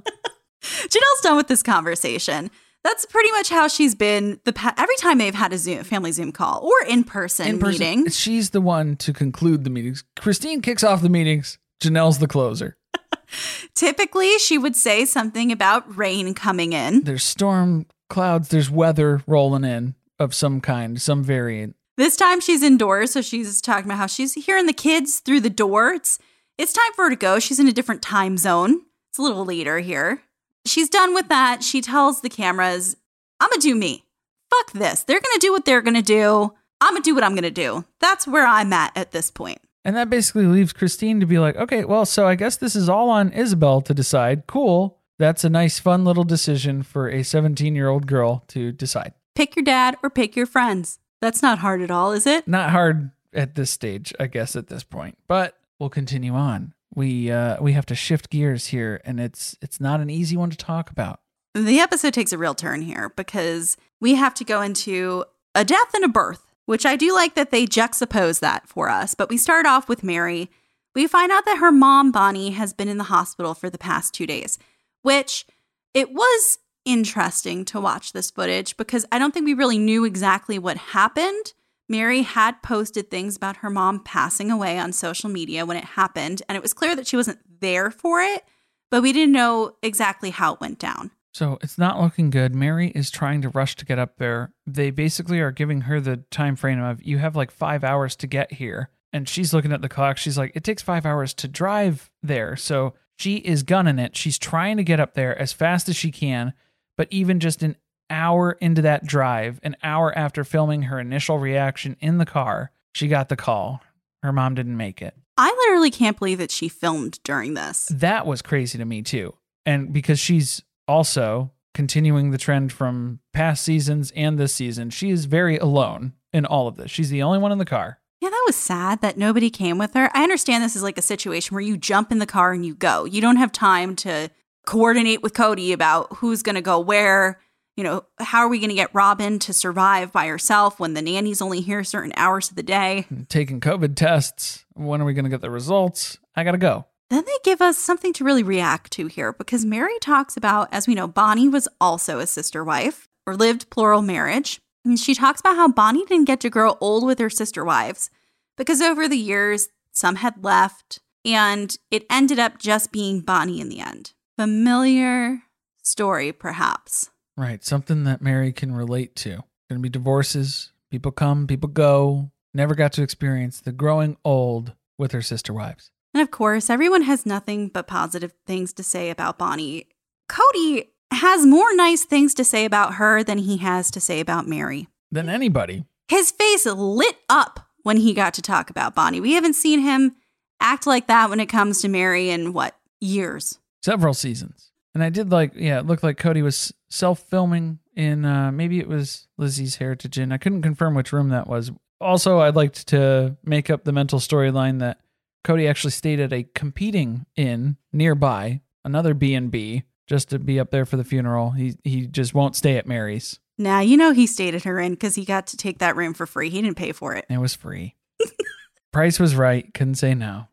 (laughs) Janelle's done with this conversation. That's pretty much how she's been the pa- every time they've had a Zoom family Zoom call or in person In person, meeting. She's the one to conclude the meetings. Christine kicks off the meetings. Janelle's the closer. (laughs) Typically, she would say something about rain coming in. There's storm clouds, there's weather rolling in of some kind, some variant. This time she's indoors, so she's talking about how she's hearing the kids through the door. It's it's time for her to go. She's in a different time zone. It's a little later here. She's done with that. She tells the cameras, I'm gonna do me. Fuck this. They're gonna do what they're gonna do. I'm gonna do what I'm gonna do. That's where I'm at at this point. And that basically leaves Christine to be like, okay, well, so I guess this is all on Ysabel to decide. Cool. That's a nice, fun little decision for a 17 year old girl to decide. Pick your dad or pick your friends. That's not hard at all, is it? Not hard at this stage, I guess, at this point, but we'll continue on. We uh, we have to shift gears here, and it's it's not an easy one to talk about. The episode takes a real turn here because we have to go into a death and a birth, which I do like that they juxtapose that for us. But we start off with Meri. We find out that her mom, Bonnie, has been in the hospital for the past two days, which it was interesting to watch this footage because I don't think we really knew exactly what happened. Meri had posted things about her mom passing away on social media when it happened, and it was clear that she wasn't there for it, but we didn't know exactly how it went down. So it's not looking good. Meri is trying to rush to get up there. They basically are giving her the time frame of you have like five hours to get here. And she's looking at the clock. She's like, it takes five hours to drive there. So she is gunning it. She's trying to get up there as fast as she can. But even just an hour into that drive, an hour after filming her initial reaction in the car, she got the call. Her mom didn't make it. I literally can't believe that she filmed during this. That was crazy to me too. And because she's also continuing the trend from past seasons and this season, she is very alone in all of this. She's the only one in the car. Yeah, that was sad that nobody came with her. I understand this is like a situation where you jump in the car and you go. You don't have time to coordinate with Cody about who's going to go where. You know, how are we going to get Robyn to survive by herself when the nanny's only here certain hours of the day? Taking COVID tests. When are we going to get the results? I got to go. Then they give us something to really react to here because Meri talks about, as we know, Bonnie was also a sister wife or lived plural marriage. And she talks about how Bonnie didn't get to grow old with her sister wives because over the years, some had left and it ended up just being Bonnie in the end. Familiar story, perhaps. Right. Something that Meri can relate to. Going to be divorces. People come, people go. Never got to experience the growing old with her sister wives. And of course, everyone has nothing but positive things to say about Bonnie. Cody has more nice things to say about her than he has to say about Meri. Than anybody. His face lit up when he got to talk about Bonnie. We haven't seen him act like that when it comes to Meri in what, years? Several seasons. And I did like, yeah, it looked like Cody was self filming in, uh, maybe it was Lizzie's Heritage Inn. I couldn't confirm which room that was Also, I'd like to make up the mental storyline that Cody actually stayed at a competing inn nearby, another B&B, just to be up there for the funeral. He he just won't stay at Meri's. Now, you know he stayed at her inn because he got to take that room for free. He didn't pay for it. It was free. (laughs) Price was right. Couldn't say no.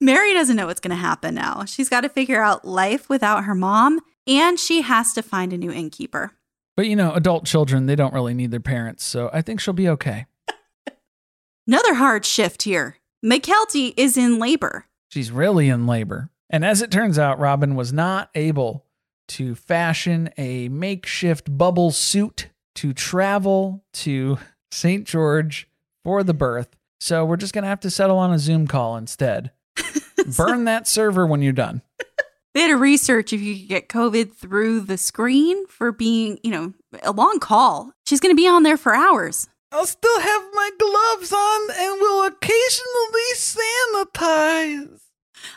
Meri doesn't know what's going to happen now. She's got to figure out life without her mom, and she has to find a new innkeeper. But you know, adult children, they don't really need their parents, so I think she'll be okay. (laughs) Another hard shift here. Mykelti is in labor. She's really in labor. And as it turns out, Robyn was not able to fashion a makeshift bubble suit to travel to St. George for the birth. So we're just going to have to settle on a Zoom call instead. (laughs) Burn that server when you're done. They had to research if you could get COVID through the screen for being, you know, a long call. She's going to be on there for hours. I'll still have my gloves on and will occasionally sanitize.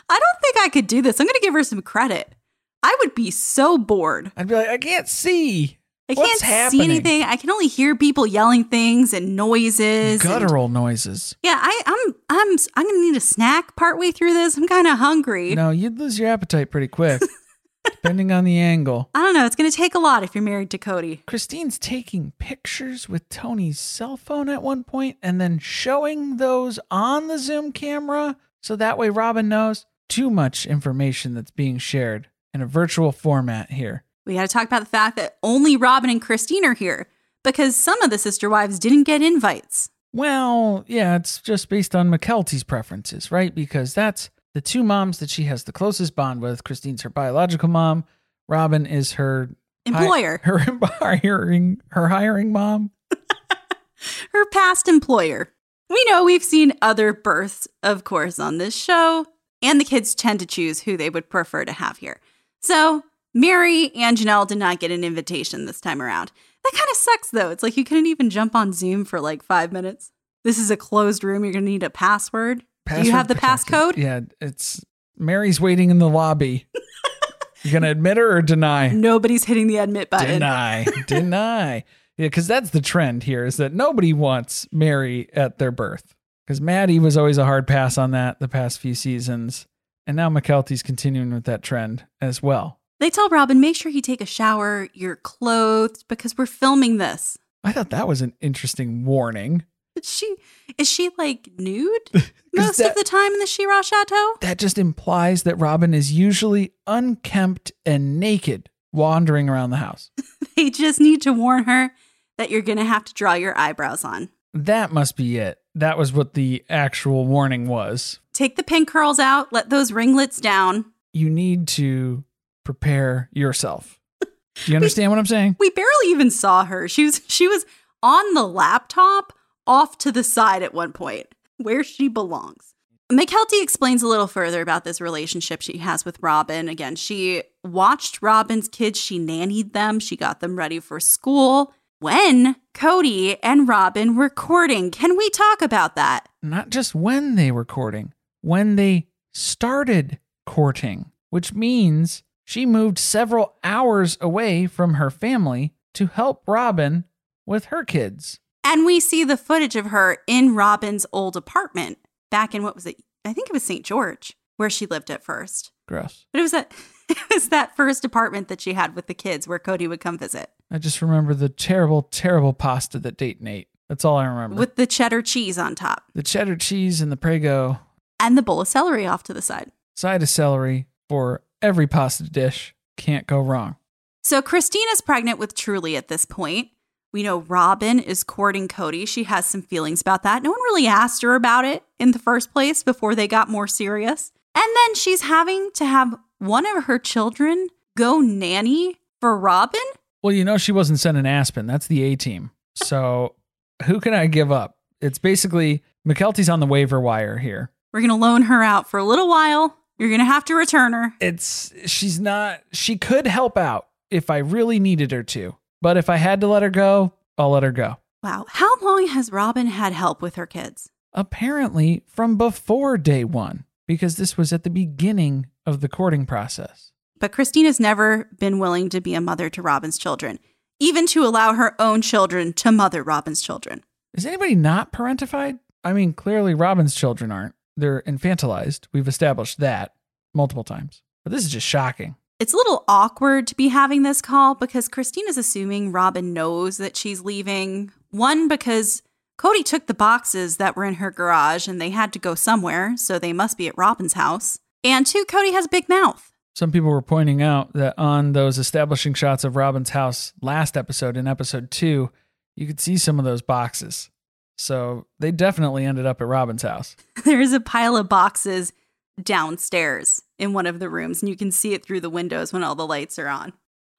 I don't think I could do this. I'm going to give her some credit. I would be so bored. I'd be like, I can't see. I What's can't happening? see anything. I can only hear people yelling things and noises. and- Guttural noises. yeah, I, I'm I'm I'm gonna need a snack partway through this. I'm kind of hungry. No, you'd lose your appetite pretty quick, (laughs) depending on the angle. I don't know. It's gonna take a lot if you're married to Cody. Christine's taking pictures with Tony's cell phone at one point and then showing those on the Zoom camera so that way Robyn knows too much information that's being shared in a virtual format here. We got to talk about the fact that only Robyn and Christine are here because some of the sister wives didn't get invites. Well, yeah, it's just based on Mykelti's preferences, right? Because that's the two moms that she has the closest bond with. Christine's her biological mom. Robyn is her Employer. (laughs) her hiring her hiring mom. (laughs) her past employer. We know we've seen other births, of course, on this show, and the kids tend to choose who they would prefer to have here. So, Meri and Janelle did not get an invitation this time around. That kind of sucks, though. It's like you couldn't even jump on Zoom for like five minutes. This is a closed room. You're going to need a password. Do you have the protected. passcode? Yeah, it's Meri's waiting in the lobby. (laughs) you gonna admit her or deny? Nobody's hitting the admit button. Deny, (laughs) deny. Yeah, because that's the trend here is that nobody wants Meri at their birth. Because Maddie was always a hard pass on that the past few seasons, and now Mykelti's continuing with that trend as well. They tell Robyn, make sure you take a shower, you're clothed, because we're filming this. I thought that was an interesting warning. Is she is she like nude (laughs) most that- of the time in the Shira Chateau? That just implies that Robyn is usually unkempt and naked wandering around the house. (laughs) They just need to warn her that you're gonna have to draw your eyebrows on. That must be it. That was what the actual warning was. Take the pin curls out, let those ringlets down. You need to prepare yourself. Do you understand what I'm saying? We barely even saw her. She was she was on the laptop off to the side at one point, where she belongs. Mykelti explains a little further about this relationship she has with Robyn. Again, she watched Robyn's kids, she nannied them, she got them ready for school. When Cody and Robyn were courting, can we talk about that? Not just when they were courting, when they started courting, which means she moved several hours away from her family to help Robyn with her kids. And we see the footage of her in Robyn's old apartment back in what was it? I think it was St. George, where she lived at first. Gross. But it was that (laughs) it was that first apartment that she had with the kids where Cody would come visit. I just remember the terrible, terrible pasta that Dayton ate. That's all I remember. With the cheddar cheese on top the cheddar cheese and the Prego and the bowl of celery off to the side. side of celery for every pasta dish. Can't go wrong. So Christina's pregnant with Truely at this point. We know Robyn is courting Cody. She has some feelings about that. No one really asked her about it in the first place before they got more serious. And then she's having to have one of her children go nanny for Robyn. Well, you know, she wasn't sent sending Aspen. That's the A team. So who can I give up? It's basically Mykelti's on the waiver wire here. We're going to loan her out for a little while. You're going to have to return her. It's she's not she could help out if I really needed her to. But if I had to let her go, I'll let her go. Wow. How long has Robyn had help with her kids? Apparently from before day 1 because this was at the beginning of the courting process. But Christina's never been willing to be a mother to Robyn's children, even to allow her own children to mother Robyn's children. Is anybody not parentified? I mean, clearly Robyn's children aren't. They're infantilized. We've established that multiple times. But this is just shocking. It's a little awkward to be having this call because Christine is assuming Robyn knows that she's leaving. One, because Cody took the boxes that were in her garage and they had to go somewhere, so they must be at Robyn's house. And two, Cody has a big mouth. Some people were pointing out that on those establishing shots of Robyn's house last episode, in episode two, you could see some of those boxes. So they definitely ended up at Robyn's house. (laughs) There is a pile of boxes downstairs in one of the rooms, and you can see it through the windows when all the lights are on.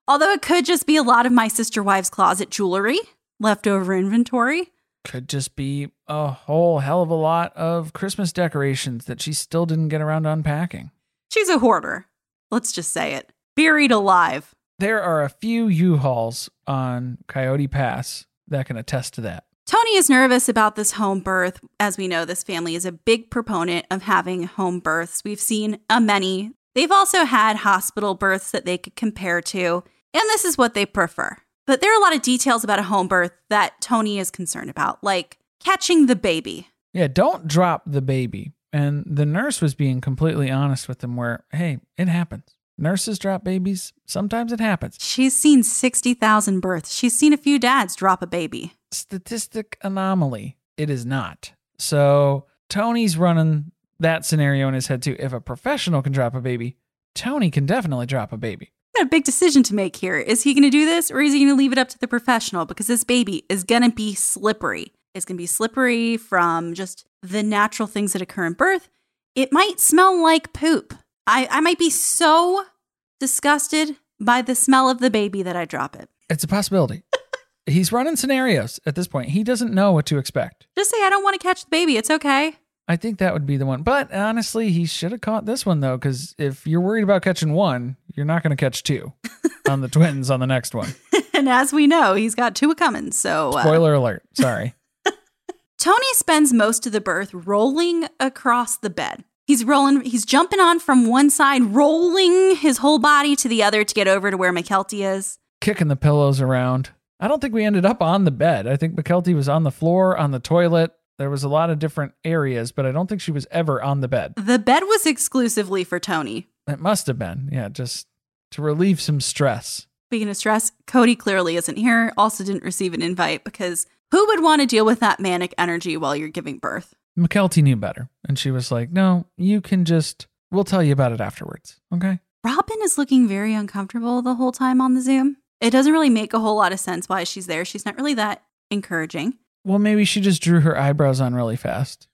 Although it could just be a lot of my sister wife's closet jewelry, leftover inventory. Could just be a whole hell of a lot of Christmas decorations that she still didn't get around to unpacking. She's a hoarder. Let's just say it. Buried alive. There are a few U-Hauls on Coyote Pass that can attest to that. Tony is nervous about this home birth. As we know, this family is a big proponent of having home births. We've seen a many. They've also had hospital births that they could compare to, and this is what they prefer. But there are a lot of details about a home birth that Tony is concerned about, like catching the baby. Yeah, don't drop the baby. And the nurse was being completely honest with them where, hey, it happens. Nurses drop babies. Sometimes it happens. She's seen 60,000 births. She's seen a few dads drop a baby. Statistic anomaly. It is not. So Tony's running that scenario in his head too. If a professional can drop a baby, Tony can definitely drop a baby. Got a big decision to make here. Is he going to do this or is he going to leave it up to the professional? Because this baby is going to be slippery. It's going to be slippery from just the natural things that occur in birth. It might smell like poop. I, I might be so disgusted by the smell of the baby that I drop it. It's a possibility. He's running scenarios at this point. He doesn't know what to expect. Just say, I don't want to catch the baby. It's okay. I think that would be the one. But honestly, he should have caught this one though, because if you're worried about catching one, you're not going to catch two (laughs) on the twins on the next one. (laughs) and as we know, he's got two coming. So, uh, Spoiler alert. Sorry. (laughs) Tony spends most of the birth rolling across the bed. He's rolling, he's jumping on from one side, rolling his whole body to the other to get over to where Mykelti is. Kicking the pillows around. I don't think we ended up on the bed. I think Mykelti was on the floor, on the toilet. There was a lot of different areas, but I don't think she was ever on the bed. The bed was exclusively for Tony. It must have been. Yeah, just to relieve some stress. Speaking of stress, Cody clearly isn't here, also didn't receive an invite because who would want to deal with that manic energy while you're giving birth? Mykelti knew better. And she was like, no, you can just, we'll tell you about it afterwards. Okay. Robyn is looking very uncomfortable the whole time on the Zoom. It doesn't really make a whole lot of sense why she's there. She's not really that encouraging. Well, maybe she just drew her eyebrows on really fast.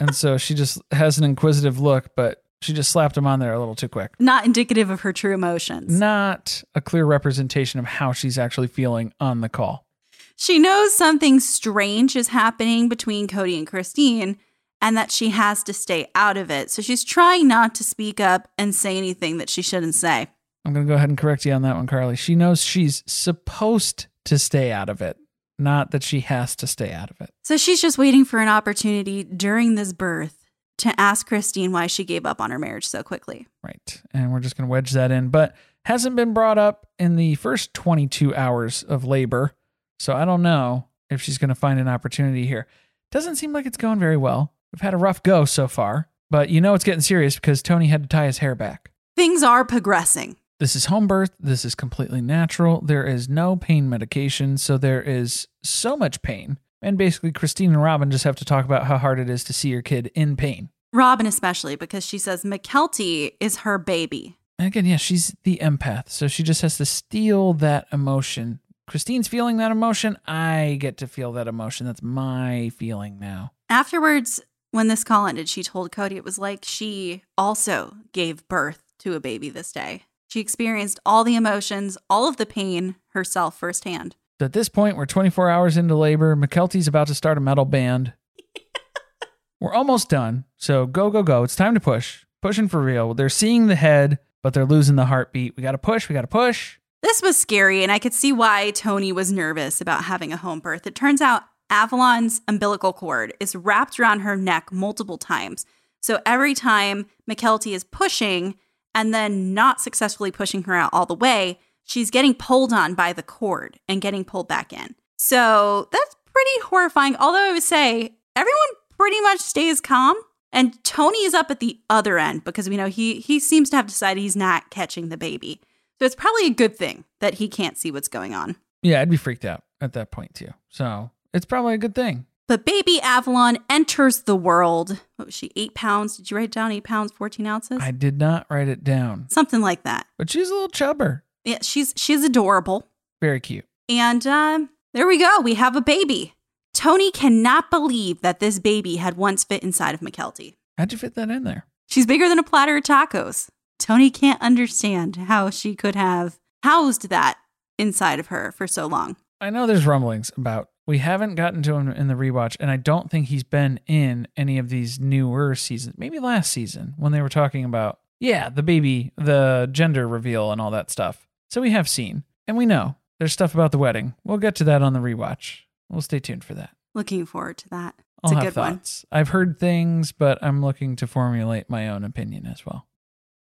and so she just has an inquisitive look, but she just slapped them on there a little too quick. Not indicative of her true emotions. Not a clear representation of how she's actually feeling on the call. She knows something strange is happening between Cody and Christine and that she has to stay out of it. So she's trying not to speak up and say anything that she shouldn't say. I'm going to go ahead and correct you on that one, Carly. She knows she's supposed to stay out of it, not that she has to stay out of it. So she's just waiting for an opportunity during this birth to ask Christine why she gave up on her marriage so quickly. Right. And we're just going to wedge that in, but hasn't been brought up in the first 22 hours of labor. So I don't know if she's going to find an opportunity here. Doesn't seem like it's going very well. We've had a rough go so far, but you know it's getting serious because Tony had to tie his hair back. Things are progressing. This is home birth. This is completely natural. There is no pain medication, so there is so much pain. And basically, Christine and Robyn just have to talk about how hard it is to see your kid in pain. Robyn, especially, because she says Mykelti is her baby. And again, yeah, she's the empath, so she just has to steal that emotion. Christine's feeling that emotion. I get to feel that emotion. That's my feeling now. Afterwards, when this call ended, she told Cody it was like she also gave birth to a baby this day. She experienced all the emotions, all of the pain herself firsthand. At this point, we're 24 hours into labor. Mykelti's about to start a metal band. (laughs) we're almost done. So go, go, go. It's time to push. Pushing for real. They're seeing the head, but they're losing the heartbeat. We got to push. We got to push. This was scary, and I could see why Tony was nervous about having a home birth. It turns out Avalon's umbilical cord is wrapped around her neck multiple times. So every time Mykelti is pushing and then not successfully pushing her out all the way, she's getting pulled on by the cord and getting pulled back in. So that's pretty horrifying. Although I would say everyone pretty much stays calm. And Tony is up at the other end because we know he he seems to have decided he's not catching the baby. So it's probably a good thing that he can't see what's going on. Yeah, I'd be freaked out at that point too. So it's probably a good thing. But baby Avalon enters the world. What was she? Eight pounds? Did you write down eight pounds, 14 ounces? I did not write it down, Something like that. but she's a little chubber. Yeah, she's she's adorable. Very cute. And um, there we go. We have a baby. Tony cannot believe that this baby had once fit inside of Mykelti. How'd you fit that in there? She's bigger than a platter of tacos. Tony can't understand how she could have housed that inside of her for so long. I know there's rumblings about we haven't gotten to him in the rewatch, and I don't think he's been in any of these newer seasons. Maybe last season when they were talking about, yeah, the baby, the gender reveal, and all that stuff. So we have seen, and we know there's stuff about the wedding. We'll get to that on the rewatch. We'll stay tuned for that. Looking forward to that. It's I'll a have good one. I've heard things, but I'm looking to formulate my own opinion as well.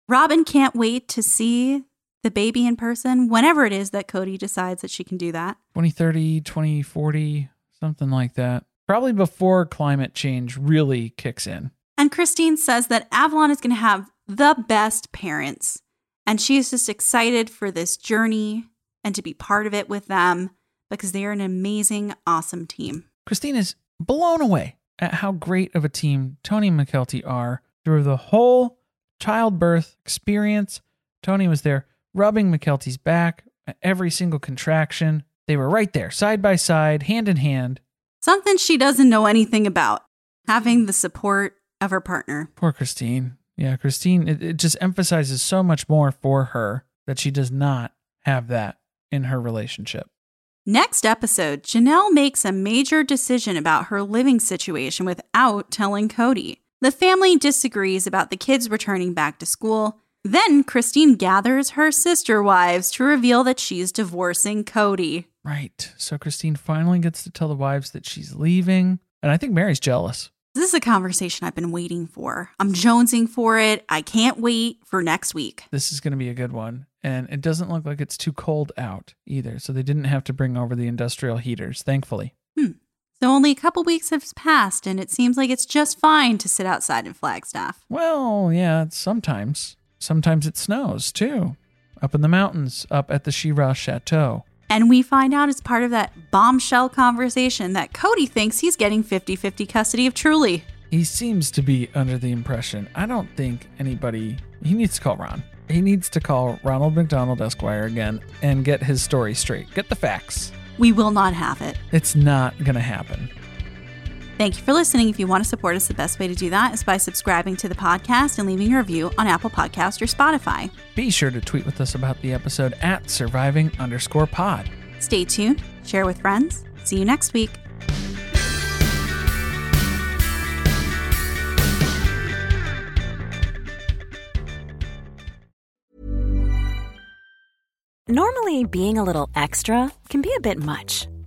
Robyn can't wait to see the baby in person whenever it is that Cody decides that she can do that. 2030, 2040, something like that. Probably before climate change really kicks in. And Christine says that Avalon is going to have the best parents. And she is just excited for this journey and to be part of it with them because they are an amazing, awesome team. Christine is blown away at how great of a team Tony and Mykelti are through the whole childbirth experience. Tony was there rubbing Mykelti's back at every single contraction. They were right there, side by side, hand in hand. Something she doesn't know anything about having the support of her partner. Poor Christine. Yeah, Christine, it, it just emphasizes so much more for her that she does not have that in her relationship. Next episode, Janelle makes a major decision about her living situation without telling Cody. The family disagrees about the kids returning back to school. Then Christine gathers her sister wives to reveal that she's divorcing Cody. Right. So Christine finally gets to tell the wives that she's leaving. And I think Meri's jealous. This is a conversation I've been waiting for. I'm jonesing for it. I can't wait for next week. This is going to be a good one. And it doesn't look like it's too cold out either. So they didn't have to bring over the industrial heaters, thankfully. Hmm. So only a couple weeks have passed, and it seems like it's just fine to sit outside in Flagstaff. Well, yeah, sometimes. Sometimes it snows too. Up in the mountains, up at the Shira Chateau. And we find out as part of that bombshell conversation that Cody thinks he's getting 50 50 custody of Truely. He seems to be under the impression. I don't think anybody. He needs to call Ron. He needs to call Ronald McDonald Esquire again and get his story straight. Get the facts. We will not have it. It's not going to happen. Thank you for listening. If you want to support us, the best way to do that is by subscribing to the podcast and leaving a review on Apple Podcast or Spotify. Be sure to tweet with us about the episode at surviving underscore pod. Stay tuned, share with friends. See you next week. Normally, being a little extra can be a bit much,